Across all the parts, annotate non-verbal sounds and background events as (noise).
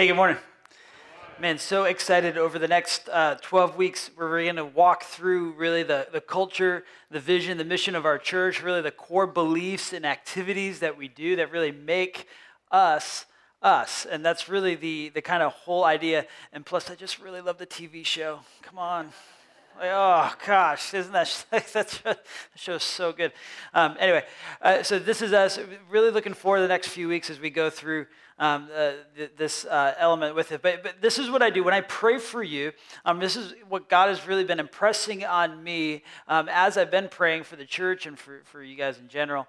Hey, good morning. Man, so excited over the next uh, 12 weeks where we're going to walk through really the, the culture, the vision, the mission of our church, really the core beliefs and activities that we do that really make us us. And that's really the, the kind of whole idea. And plus, I just really love the TV show. Come on. Like, oh gosh, isn't that (laughs) that show's so good? Um, anyway, uh, so this is us really looking forward to the next few weeks as we go through um, uh, th- this uh, element with it. But, but this is what I do when I pray for you. Um, this is what God has really been impressing on me um, as I've been praying for the church and for, for you guys in general.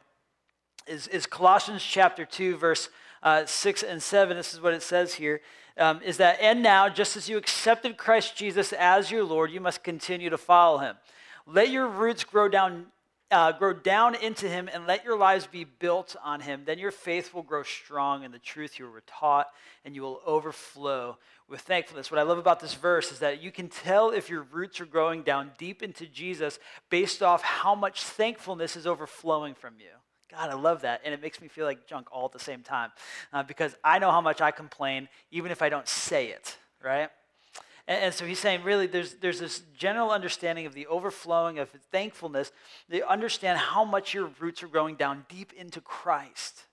Is, is Colossians chapter 2, verse uh, 6 and 7. This is what it says here um, is that, and now, just as you accepted Christ Jesus as your Lord, you must continue to follow him. Let your roots grow down, uh, grow down into him, and let your lives be built on him. Then your faith will grow strong in the truth you were taught, and you will overflow with thankfulness. What I love about this verse is that you can tell if your roots are growing down deep into Jesus based off how much thankfulness is overflowing from you. God, I love that. And it makes me feel like junk all at the same time uh, because I know how much I complain, even if I don't say it, right? And, and, so he's saying, really, there's, there's this general understanding of the overflowing of thankfulness. They understand how much your roots are growing down deep into Christ.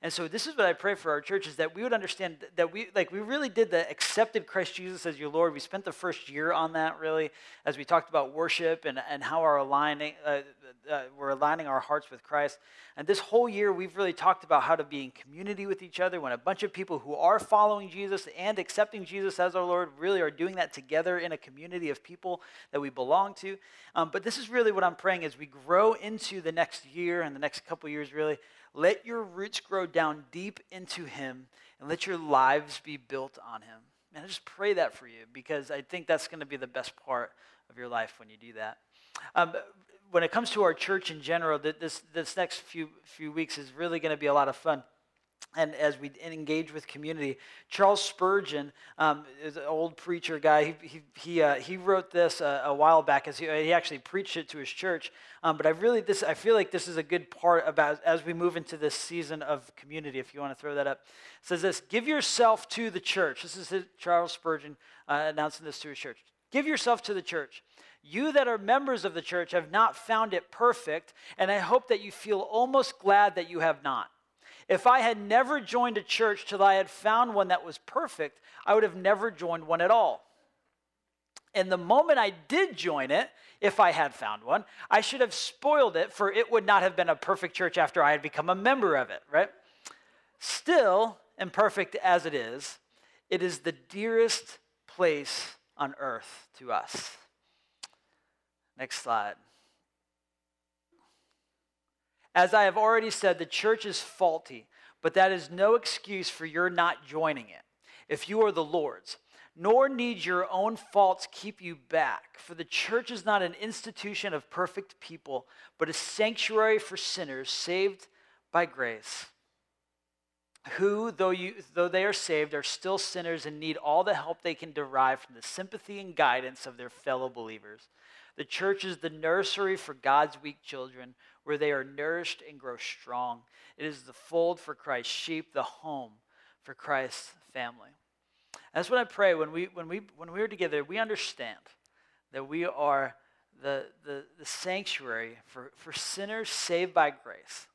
And so this is what I pray for our church is that we would understand that we like we really did the accepted Christ Jesus as your Lord. We spent the first year on that really as we talked about worship and, and how our aligning uh, uh, we're aligning our hearts with Christ. And this whole year we've really talked about how to be in community with each other when a bunch of people who are following Jesus and accepting Jesus as our Lord really are doing that together in a community of people that we belong to. Um, but this is really what I'm praying as we grow into the next year and the next couple years really let your roots grow down deep into Him and let your lives be built on Him. And I just pray that for you because I think that's going to be the best part of your life when you do that. Um, when it comes to our church in general, this, this next few, few weeks is really going to be a lot of fun and as we engage with community. Charles Spurgeon um, is an old preacher guy. He, he, he, uh, he wrote this a, a, while back. As he, he actually preached it to his church. Um, but I really this I feel like this is a good part about as we move into this season of community. If you want to throw that up, it says this: Give yourself to the church. This is Charles Spurgeon uh, announcing this to his church. Give yourself to the church. You that are members of the church have not found it perfect, and I hope that you feel almost glad that you have not. If I had never joined a church till I had found one that was perfect, I would have never joined one at all. And the moment I did join it, if I had found one, I should have spoiled it, for it would not have been a perfect church after I had become a member of it, right? Still, imperfect as it is, it is the dearest place on earth to us. Next slide. As I have already said, the church is faulty, but that is no excuse for your not joining it if you are the Lord's. Nor need your own faults keep you back, for the church is not an institution of perfect people, but a sanctuary for sinners saved by grace, who, though, you, though they are saved, are still sinners and need all the help they can derive from the sympathy and guidance of their fellow believers. The church is the nursery for God's weak children where they are nourished and grow strong. It is the fold for Christ's sheep, the home for Christ's family. That's what I pray when we when we when we are together, we understand that we are the, the, the sanctuary for, for sinners saved by grace.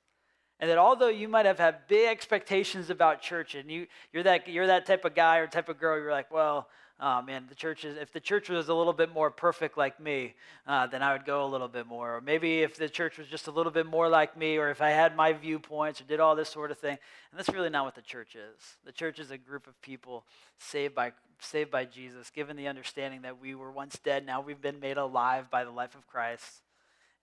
And that although you might have had big expectations about church and you, you're, that, you're that type of guy or type of girl, you're like, well, oh man, the church is, if the church was a little bit more perfect like me, uh, then I would go a little bit more. Or maybe if the church was just a little bit more like me, or if I had my viewpoints or did all this sort of thing. And that's really not what the church is. The church is a group of people saved by, saved by Jesus, given the understanding that we were once dead, now we've been made alive by the life of Christ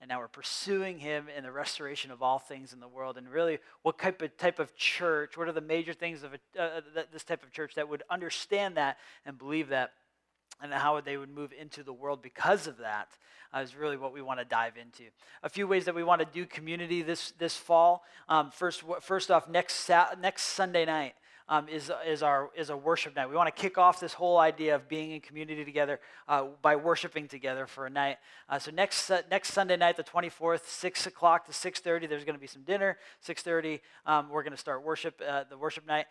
and now we're pursuing him in the restoration of all things in the world and really what type of, type of church what are the major things of a, uh, this type of church that would understand that and believe that and how they would move into the world because of that uh, is really what we want to dive into. A few ways that we want to do community this this fall. Um, first, first off, next next Sunday night, um, is, is, our, is a worship night. We want to kick off this whole idea of being in community together uh, by worshiping together for a night. Uh, so next, uh, next Sunday night, the 24th, 6 o'clock to 6.30, there's going to be some dinner. 6.30, um, we're going to start worship, uh, the worship night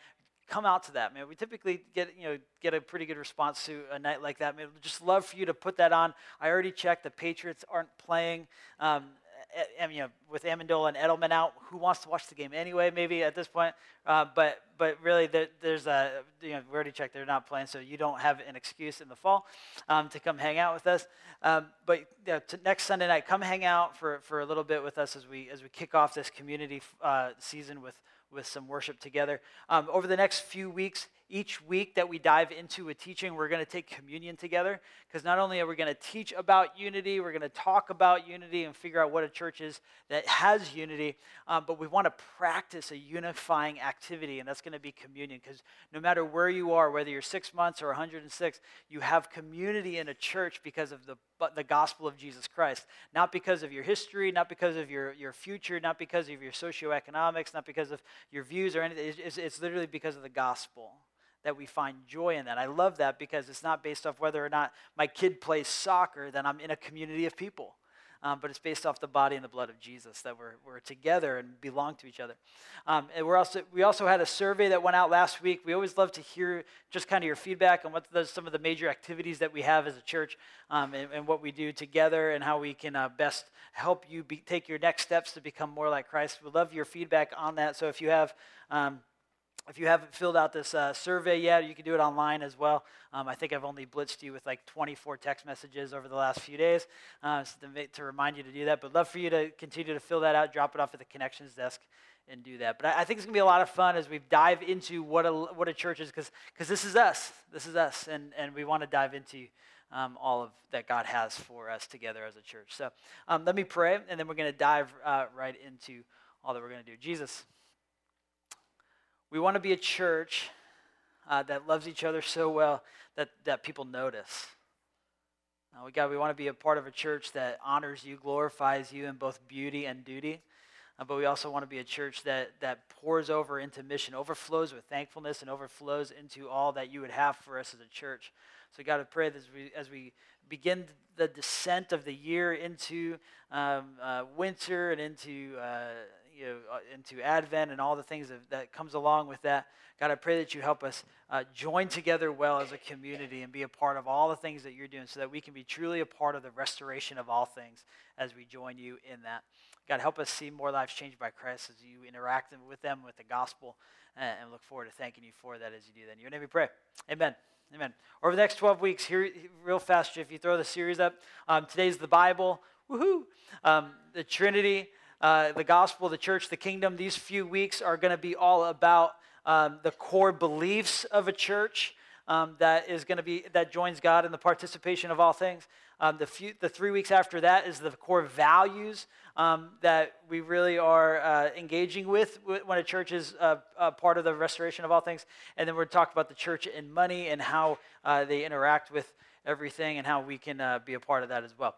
come out to that, man. We typically get, you know, get a pretty good response to a night like that. Man, just love for you to put that on. I already checked. The Patriots aren't playing. Um, with Amendola and Edelman out, who wants to watch the game anyway? Maybe at this point, uh, but but really, there, there's a you know we already checked they're not playing, so you don't have an excuse in the fall um, to come hang out with us. Um, but you know, next Sunday night, come hang out for for a little bit with us as we as we kick off this community uh, season with with some worship together. Um, over the next few weeks, each week that we dive into a teaching, we're going to take communion together because not only are we going to teach about unity, we're going to talk about unity and figure out what a church is that has unity, um, but we want to practice a unifying activity, and that's going to be communion because no matter where you are, whether you're six months or 106, you have community in a church because of the, the gospel of Jesus Christ. Not because of your history, not because of your, your future, not because of your socioeconomics, not because of your views or anything. It's, it's literally because of the gospel that we find joy in that. I love that because it's not based off whether or not my kid plays soccer, then I'm in a community of people. Um, but it's based off the body and the blood of Jesus that we're, we're together and belong to each other. Um, and we're also, we also had a survey that went out last week. We always love to hear just kind of your feedback on what some of the major activities that we have as a church um, and, and, what we do together and how we can uh, best help you be, take your next steps to become more like Christ. We love your feedback on that. So if you have um, if you haven't filled out this uh, survey yet, you can do it online as well. Um, I think I've only blitzed you with like 24 text messages over the last few days uh, so to, to, remind you to do that. But love for you to continue to fill that out, drop it off at the connections desk, and do that. But I, I think it's going to be a lot of fun as we dive into what a, what a church is because this is us. This is us. And, and we want to dive into um, all of that God has for us together as a church. So um, let me pray, and then we're going to dive uh, right into all that we're going to do. Jesus. We want to be a church uh, that loves each other so well that, that people notice. Uh, we, got, we want to be a part of a church that honors you, glorifies you in both beauty and duty. Uh, but we also want to be a church that, that pours over into mission, overflows with thankfulness, and overflows into all that you would have for us as a church. So, God, I pray that as we, as we begin the descent of the year into um, uh, winter and into uh, you know, uh, into Advent and all the things that, that comes along with that. God, I pray that you help us uh, join together well as a community and be a part of all the things that you're doing so that we can be truly a part of the restoration of all things as we join you in that. God, help us see more lives changed by Christ as you interact with them with the gospel and, and look forward to thanking you for that as you do that. In your name we pray. Amen. Amen. Over the next 12 weeks, here, real fast, if you throw the series up, um, today's the Bible. Woohoo! Um, the Trinity uh, the gospel, the church, the kingdom, these few weeks are going to be all about um, the core beliefs of a church um, that is going to be that joins God in the participation of all things. Um, the, few, the three weeks after that is the core values um, that we really are uh, engaging with when a church is uh, part of the restoration of all things. And then we're talking about the church and money and how uh, they interact with everything and how we can uh, be a part of that as well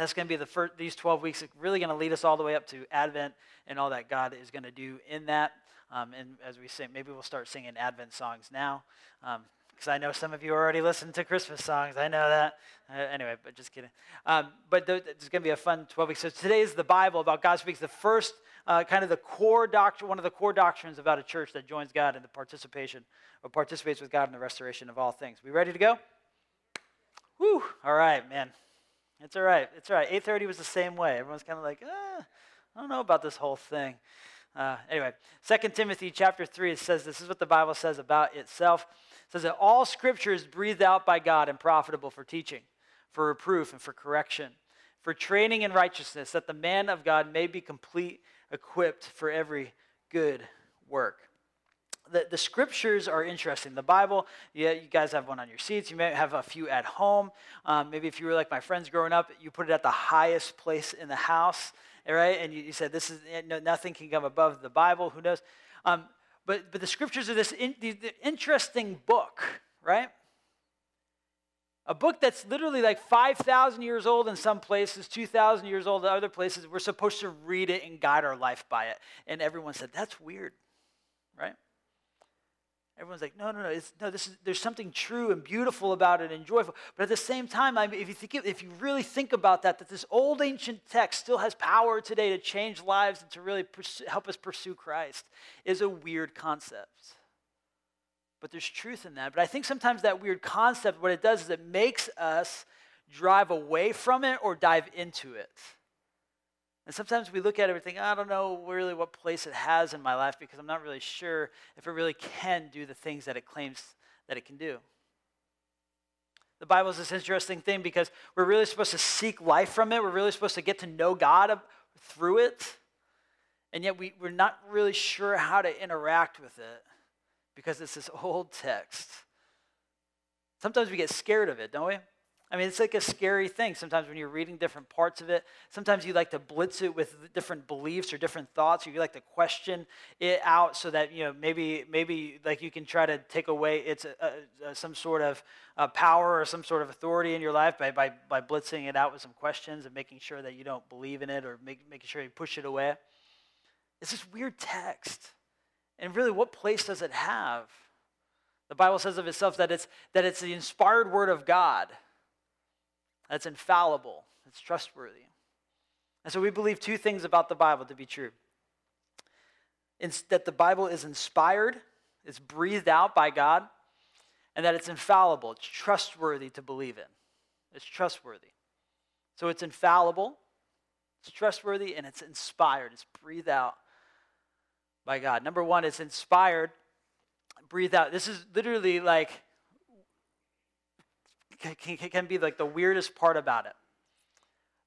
that's going to be the first, these 12 weeks, really going to lead us all the way up to Advent and all that God is going to do in that. Um, and as we say, maybe we'll start singing Advent songs now. because um, I know some of you already listened to Christmas songs. I know that. Uh, anyway, but just kidding. Um, but it's going to be a fun 12 weeks. So today is the Bible about God speaks. The first uh, kind of the core doctrine, one of the core doctrines about a church that joins God in the participation or participates with God in the restoration of all things. We ready to go? Whew. All right, man. It's all right. It's all right. 8:30 was the same way. Everyone's kind of like, ah, I don't know about this whole thing. Uh, anyway, 2 Timothy chapter 3, it says this is what the Bible says about itself. It says that all scripture is breathed out by God and profitable for teaching, for reproof, and for correction, for training in righteousness, that the man of God may be complete, equipped for every good work the, the scriptures are interesting. The Bible, yeah, you guys have one on your seats. You may have a few at home. Um, maybe if you were like my friends growing up, you put it at the highest place in the house, right? And you, you said, "This is eh, no, nothing can come above the Bible." Who knows? Um, but but the scriptures are this in, the, the interesting book, right? A book that's literally like 5,000 years old in some places, 2,000 years old in other places. We're supposed to read it and guide our life by it. And everyone said, that's weird, right? Everyone's like, no, no, no, no. This is, there's something true and beautiful about it and joyful. But at the same time, I mean, if you think, if you really think about that, that this old ancient text still has power today to change lives and to really pursue, help us pursue Christ, is a weird concept. but there's truth in that. But I think sometimes that weird concept, what it does is it makes us drive away from it or dive into it. And sometimes we look at it and think, I don't know really what place it has in my life because I'm not really sure if it really can do the things that it claims that it can do. The Bible is this interesting thing because we're really supposed to seek life from it. We're really supposed to get to know God through it. And yet we, we're not really sure how to interact with it because it's this old text. Sometimes we get scared of it, don't we? I mean, it's like a scary thing sometimes when you're reading different parts of it. Sometimes you like to blitz it with different beliefs or different thoughts, or you like to question it out so that, you know, maybe, maybe like you can try to take away its a, a, some sort of uh, power or some sort of authority in your life by, by, by blitzing it out with some questions and making sure that you don't believe in it or make, making sure you push it away. It's this weird text. And really, what place does it have? The Bible says of itself that it's, that it's the inspired word of God that's infallible, it's trustworthy. And so we believe two things about the Bible to be true it's that the Bible is inspired, it's breathed out by God, and that it's infallible, it's trustworthy to believe in. It's trustworthy. So it's infallible, it's trustworthy, and it's inspired, it's breathed out by God. Number one, it's inspired, breathed out. This is literally like can, can be like the weirdest part about it.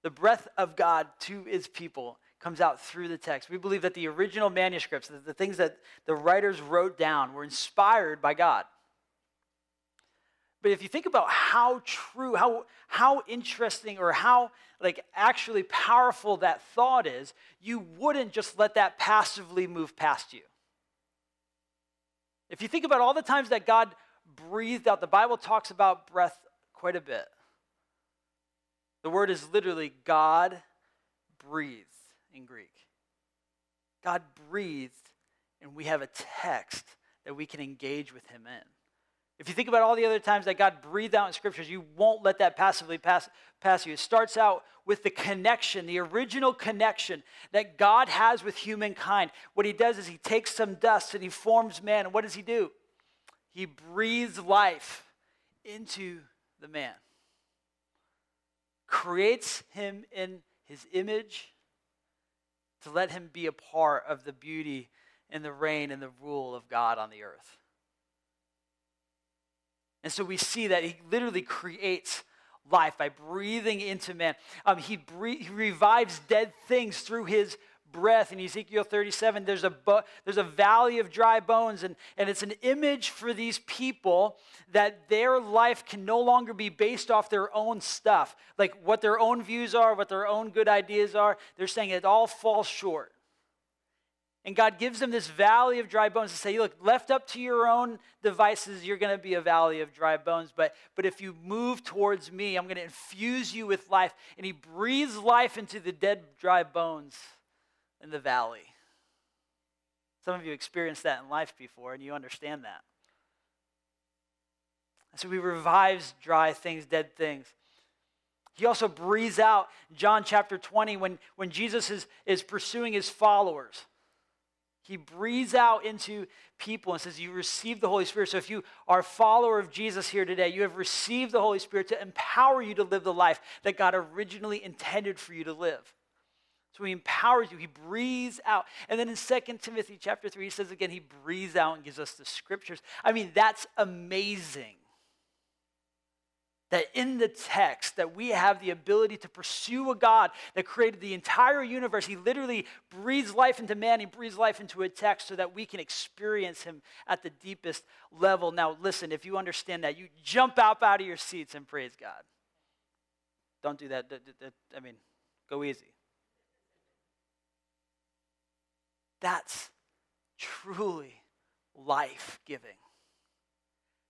The breath of God to his people comes out through the text. We believe that the original manuscripts, the things that the writers wrote down, were inspired by God. But if you think about how true, how, how interesting, or how like actually powerful that thought is, you wouldn't just let that passively move past you. If you think about all the times that God breathed out, the Bible talks about breath quite a bit. The word is literally God breathed in Greek. God breathed, and we have a text that we can engage with Him in. If you think about all the other times that God breathed out in scriptures, you won't let that passively pass, pass you. It starts out with the connection, the original connection that God has with humankind. What He does is He takes some dust and He forms man. And what does He do? He breathes life into the man, creates him in his image to let him be a part of the beauty and the reign and the rule of God on the earth. And so we see that he literally creates life by breathing into man. Um, he, bre- he revives dead things through his breath in Ezekiel 37. There's a, bu- there's a valley of dry bones, and, and it's an image for these people that their life can no longer be based off their own stuff, like what their own views are, what their own good ideas are. They're saying it all falls short. And God gives them this valley of dry bones to say, look, left up to your own devices, you're going to be a valley of dry bones. But, but if you move towards me, I'm going to infuse you with life. And he breathes life into the dead, dry bones in the valley. Some of you experienced that in life before, and you understand that. So he revives dry things, dead things. He also breathes out John chapter 20 when, when Jesus is, is pursuing his followers. He breathes out into people and says, You receive the Holy Spirit. So if you are a follower of Jesus here today, you have received the Holy Spirit to empower you to live the life that God originally intended for you to live. So he empowers you, he breathes out. And then in 2 Timothy chapter 3, he says again, he breathes out and gives us the scriptures. I mean, that's amazing. That in the text that we have the ability to pursue a God that created the entire universe. He literally breathes life into man, he breathes life into a text so that we can experience him at the deepest level. Now, listen, if you understand that, you jump up out of your seats and praise God. Don't do that. I mean, go easy. That's truly life giving.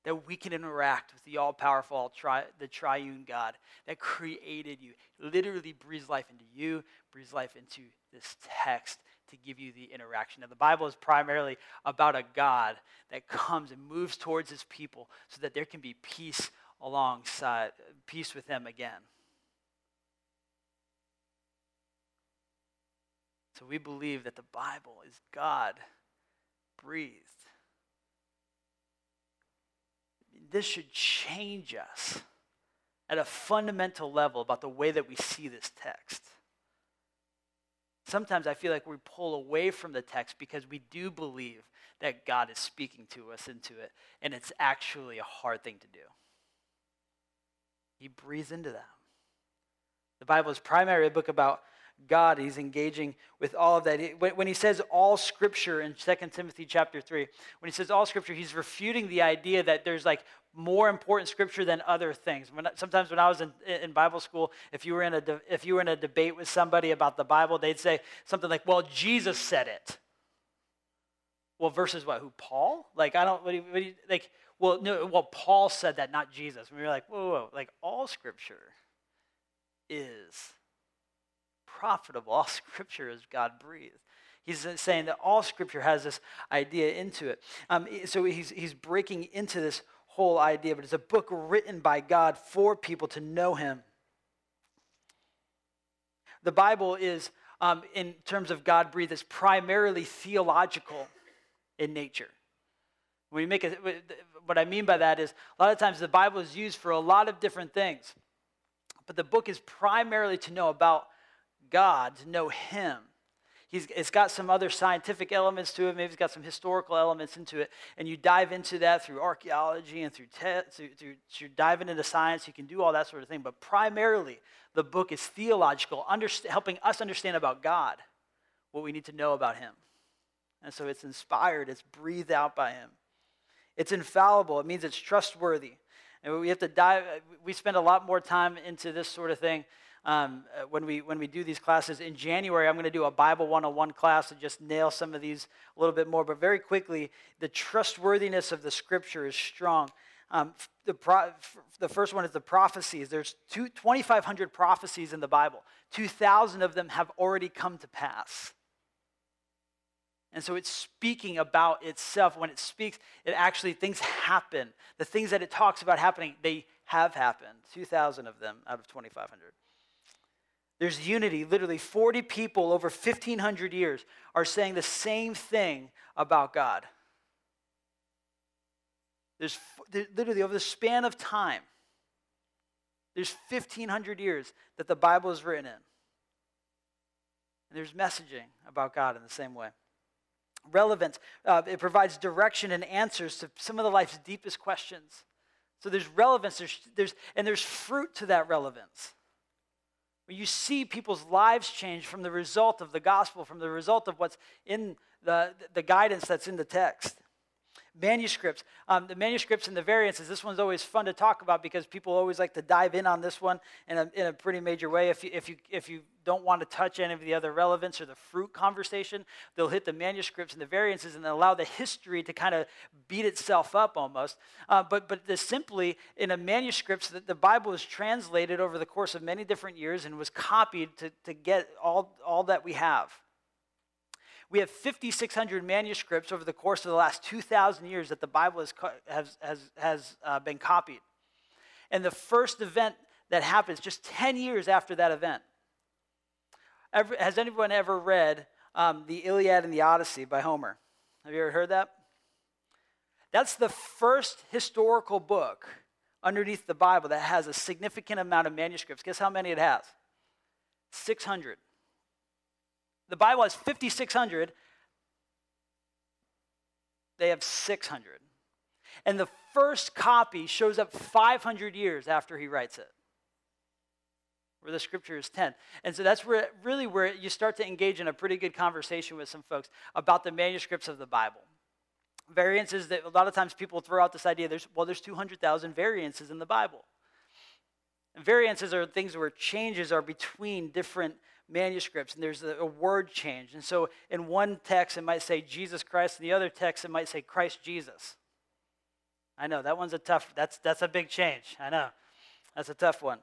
That we can interact with the all powerful, tri- the triune God that created you, literally breathes life into you, breathes life into this text to give you the interaction. Now, the Bible is primarily about a God that comes and moves towards his people so that there can be peace alongside, peace with them again. So we believe that the Bible is God breathed. this should change us at a fundamental level about the way that we see this text. Sometimes I feel like we pull away from the text because we do believe that God is speaking to us into it, and it's actually a hard thing to do. He breathes into them. The Bible is primarily a book about God. He's engaging with all of that. When he says all scripture in 2 Timothy chapter 3, when he says all scripture, he's refuting the idea that there's like more important scripture than other things. When, sometimes when I was in, in Bible school, if you, were in a de, if you were in a debate with somebody about the Bible, they'd say something like, well, Jesus said it. Well, versus what? Who? Paul? Like, I don't, what do you, what do you, like, well, no, well, Paul said that, not Jesus. And we were like, whoa, whoa, whoa. like all scripture is profitable. (laughs) All scripture is God breathed. He's saying that all scripture has this idea into it. Um, so he's, he's breaking into this whole idea, but it's a book written by God for people to know him. The Bible is, um, in terms of God breathed, is primarily theological in nature. When you make it, what I mean by that is a lot of times the Bible is used for a lot of different things, but the book is primarily to know about God, to know Him. He's, it's got some other scientific elements to it. Maybe it's got some historical elements into it. And you dive into that through archaeology and through, te- through, through, through diving into science. You can do all that sort of thing. But primarily, the book is theological, underst- helping us understand about God, what we need to know about Him. And so it's inspired, it's breathed out by Him. It's infallible, it means it's trustworthy. And we have to dive, we spend a lot more time into this sort of thing um, uh, when, we, when we do these classes. In January, I'm going to do a Bible 101 class to just nail some of these a little bit more. But very quickly, the trustworthiness of the scripture is strong. Um, the, pro- the first one is the prophecies. There's 2,500 prophecies in the Bible. 2,000 of them have already come to pass. And so it's speaking about itself. When it speaks, it actually, things happen. The things that it talks about happening, they have happened. 2,000 of them out of 2,500. There's unity. Literally, 40 people over 1,500 years are saying the same thing about God. There's literally over the span of time, there's 1,500 years that the Bible is written in. And there's messaging about God in the same way. Relevance, uh, it provides direction and answers to some of the life's deepest questions. So there's relevance, there's, there's, and there's fruit to that relevance you see people's lives change from the result of the gospel, from the result of what's in the, the guidance that's in the text. Manuscripts, um, the manuscripts and the variances, this one's always fun to talk about because people always like to dive in on this one in a, in a pretty major way. If you, if, you, if you don't want to touch any of the other relevance or the fruit conversation, they'll hit the manuscripts and the variances and allow the history to kind of beat itself up almost. Uh, but but the, simply, in a manuscript, that the Bible was translated over the course of many different years and was copied to, to get all, all that we have. We have 5,600 manuscripts over the course of the last 2,000 years that the Bible has, has, has, uh, been copied. And the first event that happens just 10 years after that event. Ever, has anyone ever read um, the Iliad and the Odyssey by Homer? Have you ever heard that? That's the first historical book underneath the Bible that has a significant amount of manuscripts. Guess how many it has? 600. The Bible has 5,600. They have 600. And the first copy shows up 500 years after he writes it, where the scripture is 10. And so that's where really where you start to engage in a pretty good conversation with some folks about the manuscripts of the Bible. Variances that a lot of times people throw out this idea there's, well, there's 200,000 variances in the Bible. And variances are things where changes are between different manuscripts and there's a, word change. And so in one text it might say Jesus Christ, in the other text it might say Christ Jesus. I know that one's a tough, that's, that's a big change. I know. That's a tough one.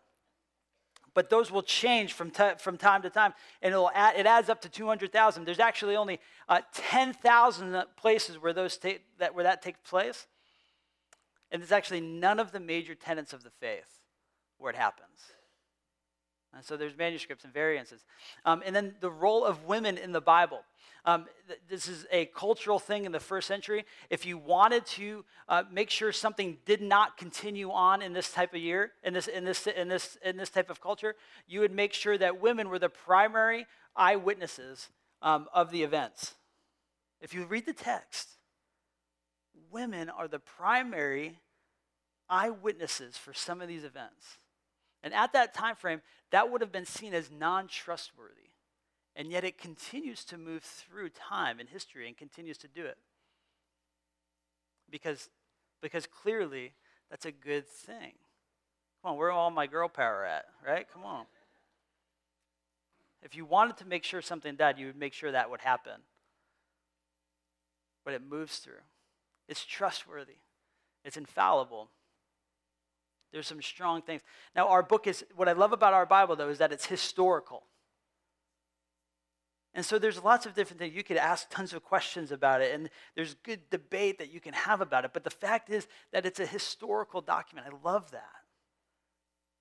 But those will change from, t- from time to time, and it'll add, it adds up to 200,000. There's actually only uh, 10,000 places where, those ta- that, where that takes place. And there's actually none of the major tenets of the faith where it happens. And so there's manuscripts and variances. Um, and then the role of women in the Bible. Um, th- this is a cultural thing in the first century. If you wanted to uh, make sure something did not continue on in this type of year, in this, in, this, in, this, in this type of culture, you would make sure that women were the primary eyewitnesses um, of the events. If you read the text, women are the primary eyewitnesses for some of these events. And at that time frame, that would have been seen as non trustworthy. And yet it continues to move through time and history and continues to do it. Because, because clearly, that's a good thing. Come on, where are all my girl power at, right? Come on. If you wanted to make sure something died, you would make sure that would happen. But it moves through. It's trustworthy. It's infallible. There's some strong things. Now, our book is, what I love about our Bible, though, is that it's historical. And so there's lots of different things. You could ask tons of questions about it, and there's good debate that you can have about it. But the fact is that it's a historical document. I love that.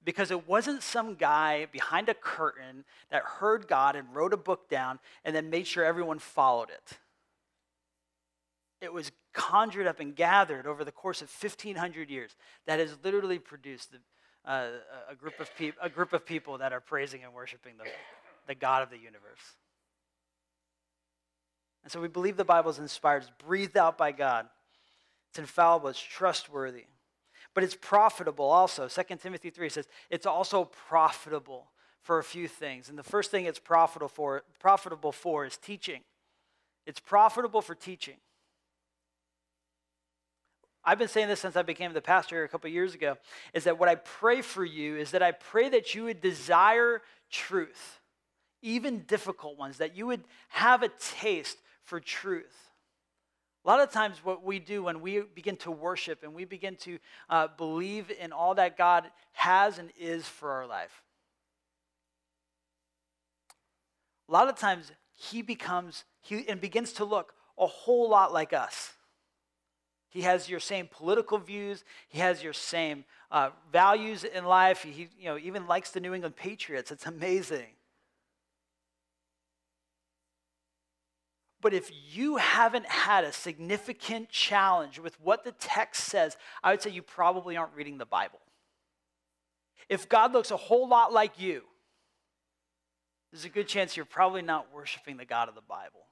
Because it wasn't some guy behind a curtain that heard God and wrote a book down and then made sure everyone followed it. It was conjured up and gathered over the course of 1,500 years that has literally produced the, uh, a, group of peop- a group of people that are praising and worshiping the, the God of the universe. And so we believe the Bible is inspired, it's breathed out by God. It's infallible, it's trustworthy. But it's profitable also. 2 Timothy 3 says it's also profitable for a few things. And the first thing it's profitable for, profitable for is teaching. It's profitable for teaching. I've been saying this since I became the pastor a couple years ago, is that what I pray for you is that I pray that you would desire truth, even difficult ones, that you would have a taste for truth. A lot of times, what we do when we begin to worship and we begin to uh, believe in all that God has and is for our life, a lot of times He becomes, He and begins to look a whole lot like us. He has your same political views. He has your same uh, values in life. He you know, even likes the New England Patriots. It's amazing. But if you haven't had a significant challenge with what the text says, I would say you probably aren't reading the Bible. If God looks a whole lot like you, there's a good chance you're probably not worshiping the God of the Bible.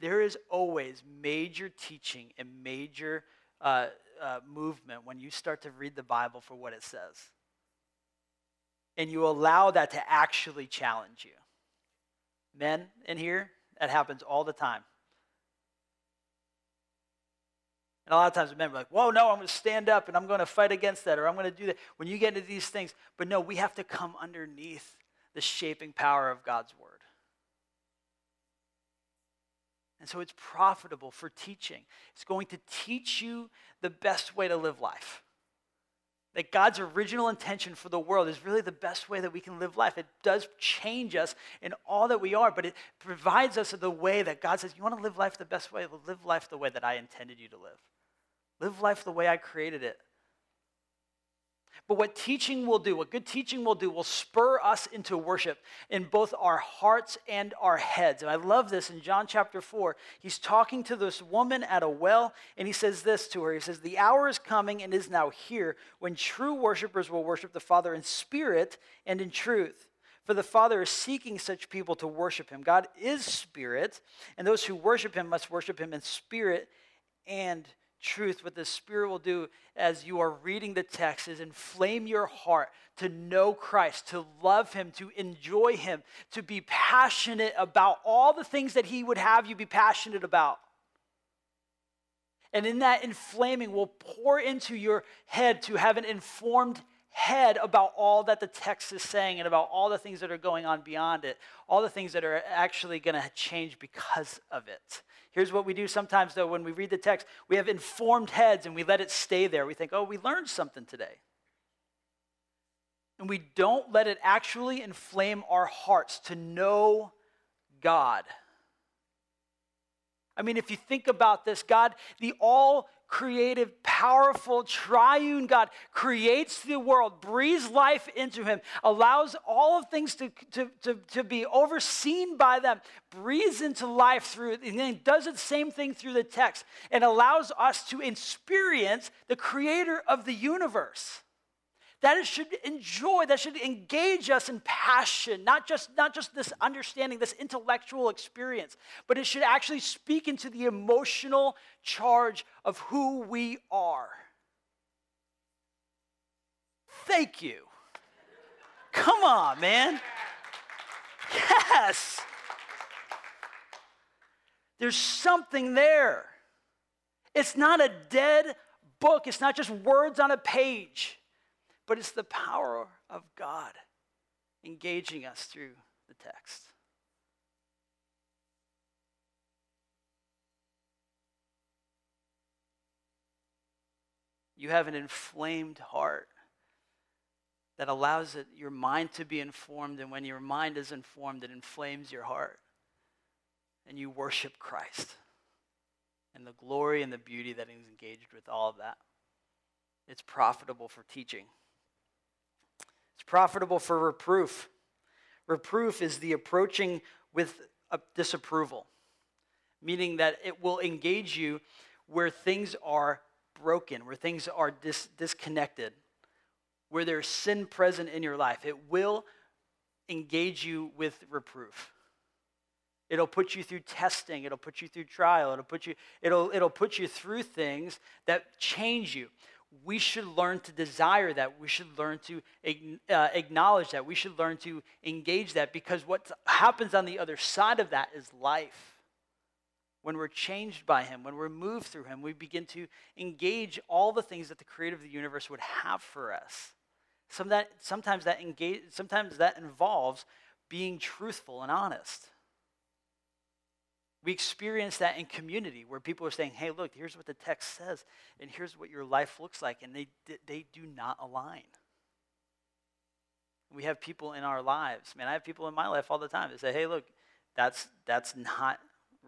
There is always major teaching and major uh, uh, movement when you start to read the Bible for what it says. And you allow that to actually challenge you. Men in here, that happens all the time. And a lot of times men are like, whoa, no, I'm going to stand up and I'm going to fight against that or I'm going to do that. When you get into these things, but no, we have to come underneath the shaping power of God's word. And so it's profitable for teaching. It's going to teach you the best way to live life. That God's original intention for the world is really the best way that we can live life. It does change us in all that we are, but it provides us the way that God says, You want to live life the best way? Live life the way that I intended you to live. Live life the way I created it. But what teaching will do, what good teaching will do, will spur us into worship in both our hearts and our heads. And I love this in John chapter 4. He's talking to this woman at a well, and he says this to her He says, The hour is coming and is now here when true worshipers will worship the Father in spirit and in truth. For the Father is seeking such people to worship him. God is spirit, and those who worship him must worship him in spirit and truth, what the Spirit will do as you are reading the text is inflame your heart to know Christ, to love Him, to enjoy Him, to be passionate about all the things that He would have you be passionate about. And in that inflaming will pour into your head to have an informed head about all that the text is saying and about all the things that are going on beyond it, all the things that are actually going to change because of it. Here's what we do sometimes, though, when we read the text we have informed heads and we let it stay there. We think, oh, we learned something today. And we don't let it actually inflame our hearts to know God. I mean, if you think about this, God, the all creative, powerful, triune God creates the world, breathes life into him, allows all of things to, to, to, to be overseen by them, breathes into life through and then does the same thing through the text, and allows us to experience the creator of the universe that it should enjoy, that should engage us in passion, not just, not just this understanding, this intellectual experience, but it should actually speak into the emotional charge of who we are. Thank you. Come on, man. Yes. There's something there. It's not a dead book, it's not just words on a page but it's the power of God engaging us through the text. You have an inflamed heart that allows it, your mind to be informed, and when your mind is informed, it inflames your heart. And you worship Christ and the glory and the beauty that is engaged with all of that. It's profitable for teaching. It's profitable for reproof. Reproof is the approaching with disapproval, meaning that it will engage you where things are broken, where things are dis- disconnected, where there's sin present in your life. It will engage you with reproof. It'll put you through testing, it'll put you through trial, it'll put you, it'll, it'll put you through things that change you we should learn to desire that. We should learn to uh, acknowledge that. We should learn to engage that because what happens on the other side of that is life. When we're changed by Him, when we're moved through Him, we begin to engage all the things that the Creator of the universe would have for us. Some that, sometimes, that engage, sometimes that involves being truthful and honest. We experience that in community where people are saying, hey, look, here's what the text says, and here's what your life looks like, and they, they do not align. We have people in our lives. Man, I have people in my life all the time that say, hey, look, that's, that's not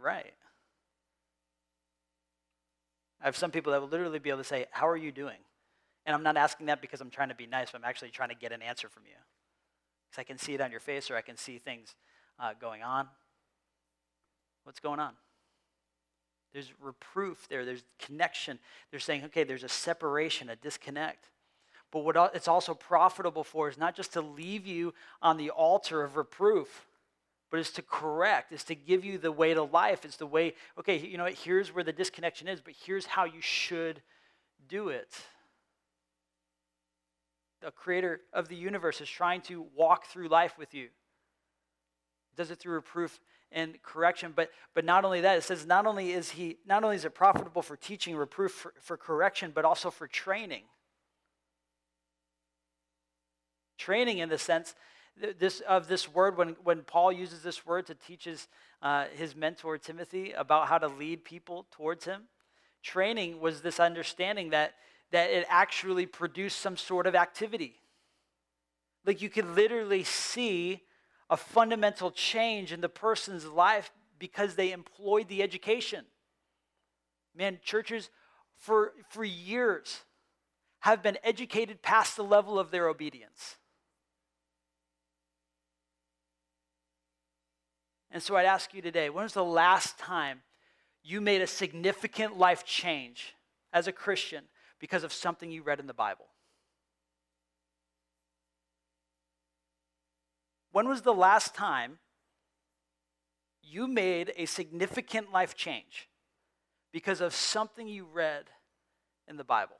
right. I have some people that will literally be able to say, how are you doing? And I'm not asking that because I'm trying to be nice, but I'm actually trying to get an answer from you. Because I can see it on your face or I can see things uh, going on. What's going on? There's reproof there, there's connection. They're saying, okay, there's a separation, a disconnect. But what it's also profitable for is not just to leave you on the altar of reproof, but it's to correct, it's to give you the way to life. It's the way, okay, you know, here's where the disconnection is, but here's how you should do it. The creator of the universe is trying to walk through life with you. Does it through reproof and correction. But, but not only that, it says not only is he not only is it profitable for teaching, reproof, for, for correction, but also for training. Training in the sense this, of this word, when, when Paul uses this word to teach his, uh, his mentor Timothy about how to lead people towards him, training was this understanding that, that it actually produced some sort of activity. Like you could literally see a fundamental change in the person's life because they employed the education. Man, churches for, for years have been educated past the level of their obedience. And so I'd ask you today when was the last time you made a significant life change as a Christian because of something you read in the Bible? When was the last time you made a significant life change because of something you read in the Bible?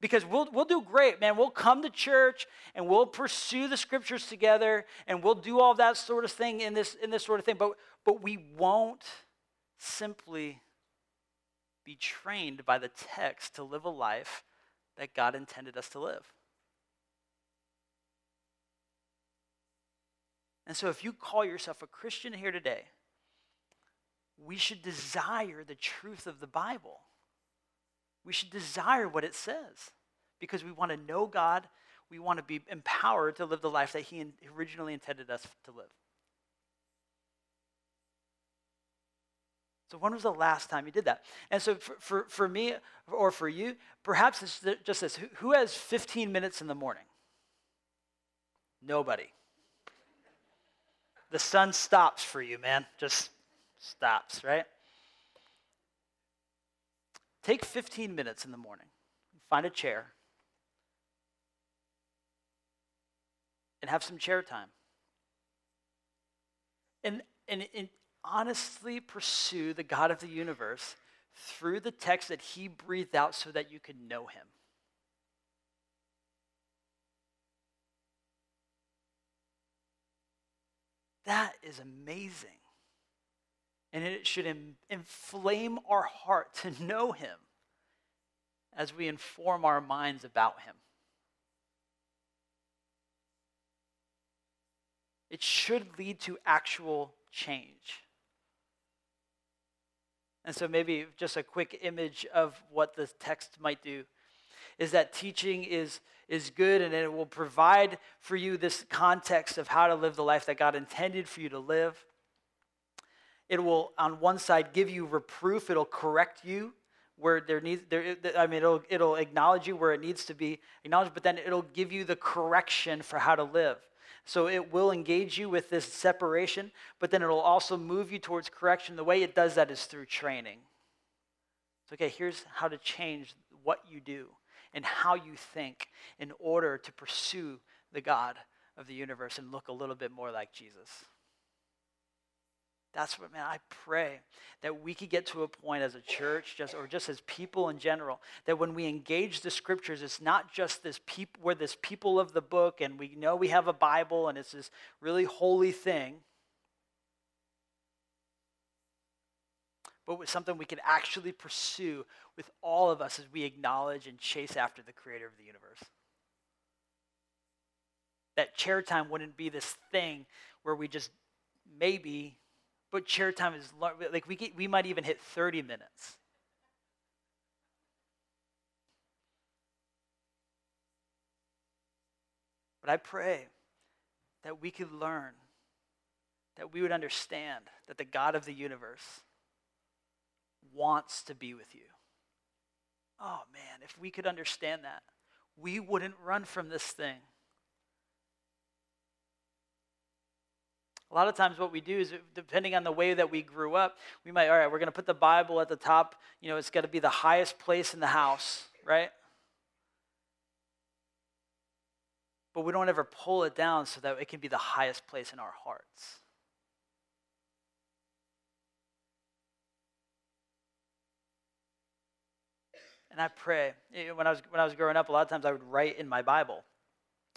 Because we'll, we'll do great, man. We'll come to church and we'll pursue the scriptures together and we'll do all that sort of thing in this, in this sort of thing. But, but we won't simply be trained by the text to live a life that God intended us to live. And so, if you call yourself a Christian here today, we should desire the truth of the Bible. We should desire what it says because we want to know God. We want to be empowered to live the life that He originally intended us to live. So when was the last time you did that? And so for, for, for me or for you, perhaps it's just this. Who, who has 15 minutes in the morning? Nobody. The sun stops for you, man. Just stops, right? Take 15 minutes in the morning. Find a chair. And have some chair time. And, and, and honestly pursue the God of the universe through the text that he breathed out so that you could know him. That is amazing. And it should inflame our heart to (laughs) know him as we inform our minds about him. It should lead to actual change. And so, maybe just a quick image of what the text might do is that teaching is, is good and it will provide for you this context of how to live the life that God intended for you to live. It will, on one side, give you reproof, it'll correct you where there needs there i mean it'll, it'll acknowledge you where it needs to be acknowledged but then it'll give you the correction for how to live so it will engage you with this separation, but then it'll also move you towards correction. The way it does that is through training. So, okay, here's how to change what you do and how you think in order to pursue the God of the universe and look a little bit more like Jesus. That's what, man, I pray that we could get to a point as a church, just or just as people in general, that when we engage the scriptures, it's not just this people, we're this people of the book, and we know we have a Bible, and it's this really holy thing, but with something we can actually pursue with all of us as we acknowledge and chase after the creator of the universe. That chair time wouldn't be this thing where we just maybe but chair time is like we get, we might even hit 30 minutes. But I pray that we could learn, that we would understand that the God of the universe wants to be with you. Oh man, if we could understand that, we wouldn't run from this thing. A lot of times, what we do is, depending on the way that we grew up, we might, all right, we're going to put the Bible at the top. You know, it's got to be the highest place in the house, right? But we don't ever pull it down so that it can be the highest place in our hearts. And I pray, when I was, when I was growing up, a lot of times I would write in my Bible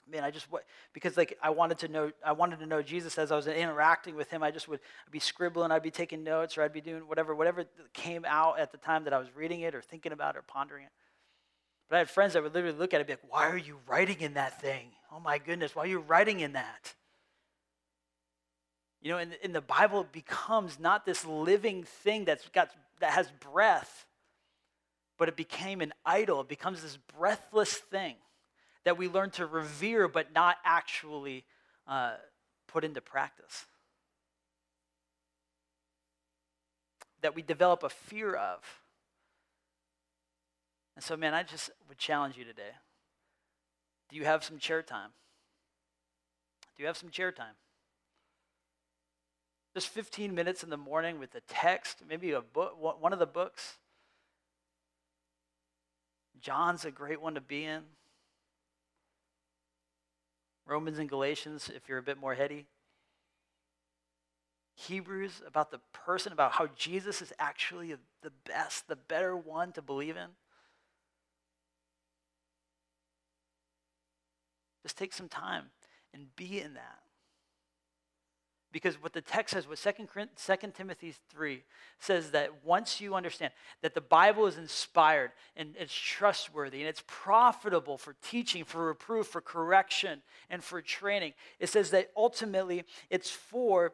man, I just because like I wanted to know I wanted to know Jesus as I was interacting with him. I just would be scribbling, I'd be taking notes, or I'd be doing whatever whatever came out at the time that I was reading it or thinking about it or pondering it. But I had friends that would literally look at it and be like, "Why are you writing in that thing? Oh my goodness, why are you writing in that?" You know, in, in the Bible, becomes not this living thing that's got that has breath, but it became an idol. It becomes this breathless thing that we learn to revere but not actually uh, put into practice. That we develop a fear of. And so, man, I just would challenge you today. Do you have some chair time? Do you have some chair time? Just 15 minutes in the morning with a text, maybe a book, one of the books. John's a great one to be in. Romans and Galatians, if you're a bit more heady. Hebrews, about the person, about how Jesus is actually the best, the better one to believe in. Just take some time and be in that. Because what the text says, what 2 Timothy 3 says that once you understand that the Bible is inspired and it's trustworthy and it's profitable for teaching, for reproof, for correction, and for training, it says that ultimately it's for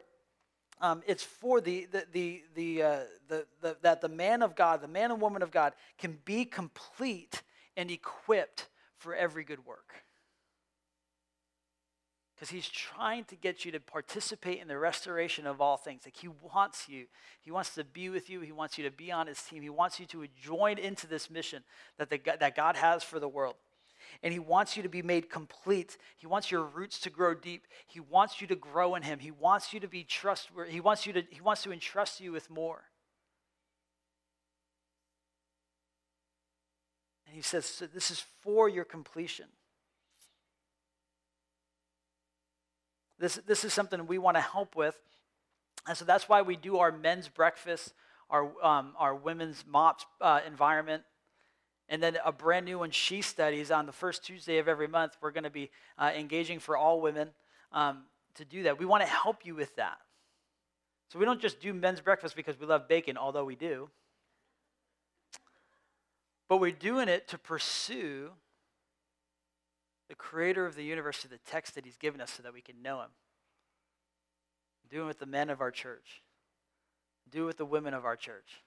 um, it's for the, the, the, the, uh, the, the, that the man of God, the man and woman of God, can be complete and equipped for every good work. Because he's trying to get you to participate in the restoration of all things. Like he wants you. He wants to be with you. He wants you to be on his team. He wants you to join into this mission that, the, that God has for the world. And he wants you to be made complete. He wants your roots to grow deep. He wants you to grow in him. He wants you to be trustworthy. He wants you to, he wants to entrust you with more. And he says, so this is for your completion. This, this is something we want to help with. And so that's why we do our men's breakfast, our, um, our women's MOPS uh, environment, and then a brand new one, She Studies, on the first Tuesday of every month. We're going to be uh, engaging for all women um, to do that. We want to help you with that. So we don't just do men's breakfast because we love bacon, although we do. But we're doing it to pursue the creator of the universe through the text that he's given us so that we can know him. Do it with the men of our church. Do it with the women of our church.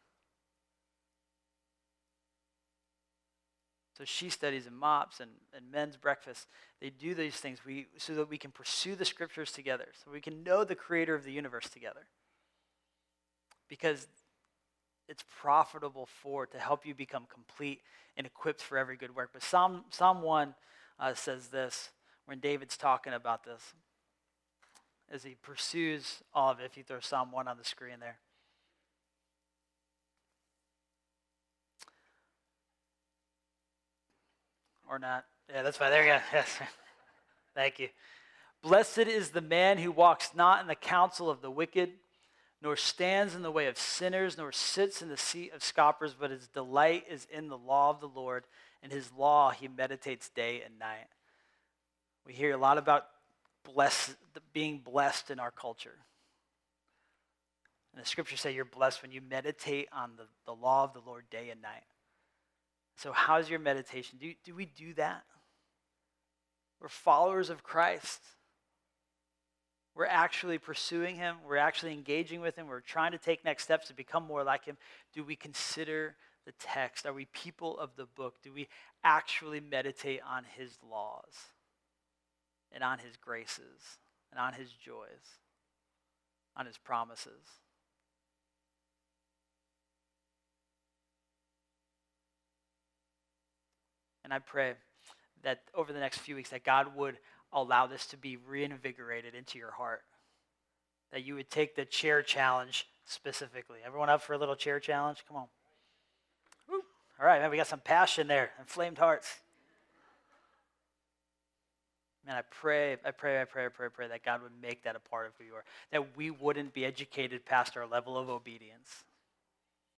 So she studies and mops and, and men's breakfast. They do these things we, so that we can pursue the scriptures together, so we can know the creator of the universe together. Because it's profitable for to help you become complete and equipped for every good work. But Psalm, Psalm 1 uh, says this when David's talking about this as he pursues all of it. If you throw Psalm 1 on the screen there. Or not. Yeah, that's fine. There you go. (laughs) Yes. Thank you. Blessed is the man who walks not in the counsel of the wicked, nor stands in the way of sinners, nor sits in the seat of scoffers, but his delight is in the law of the Lord, and his law he meditates day and night. We hear a lot about bless, being blessed in our culture. And the scriptures say you're blessed when you meditate on the, the law of the Lord day and night. So, how's your meditation? Do, do we do that? We're followers of Christ. We're actually pursuing Him. We're actually engaging with Him. We're trying to take next steps to become more like Him. Do we consider the text? Are we people of the book? Do we actually meditate on His laws and on His graces and on His joys, on His promises? And I pray that over the next few weeks that God would allow this to be reinvigorated into your heart. That you would take the chair challenge specifically. Everyone up for a little chair challenge? Come on. Woo. All right, man, we got some passion there, inflamed hearts. Man, I pray, I pray, I pray, I pray, I pray that God would make that a part of who you are. That we wouldn't be educated past our level of obedience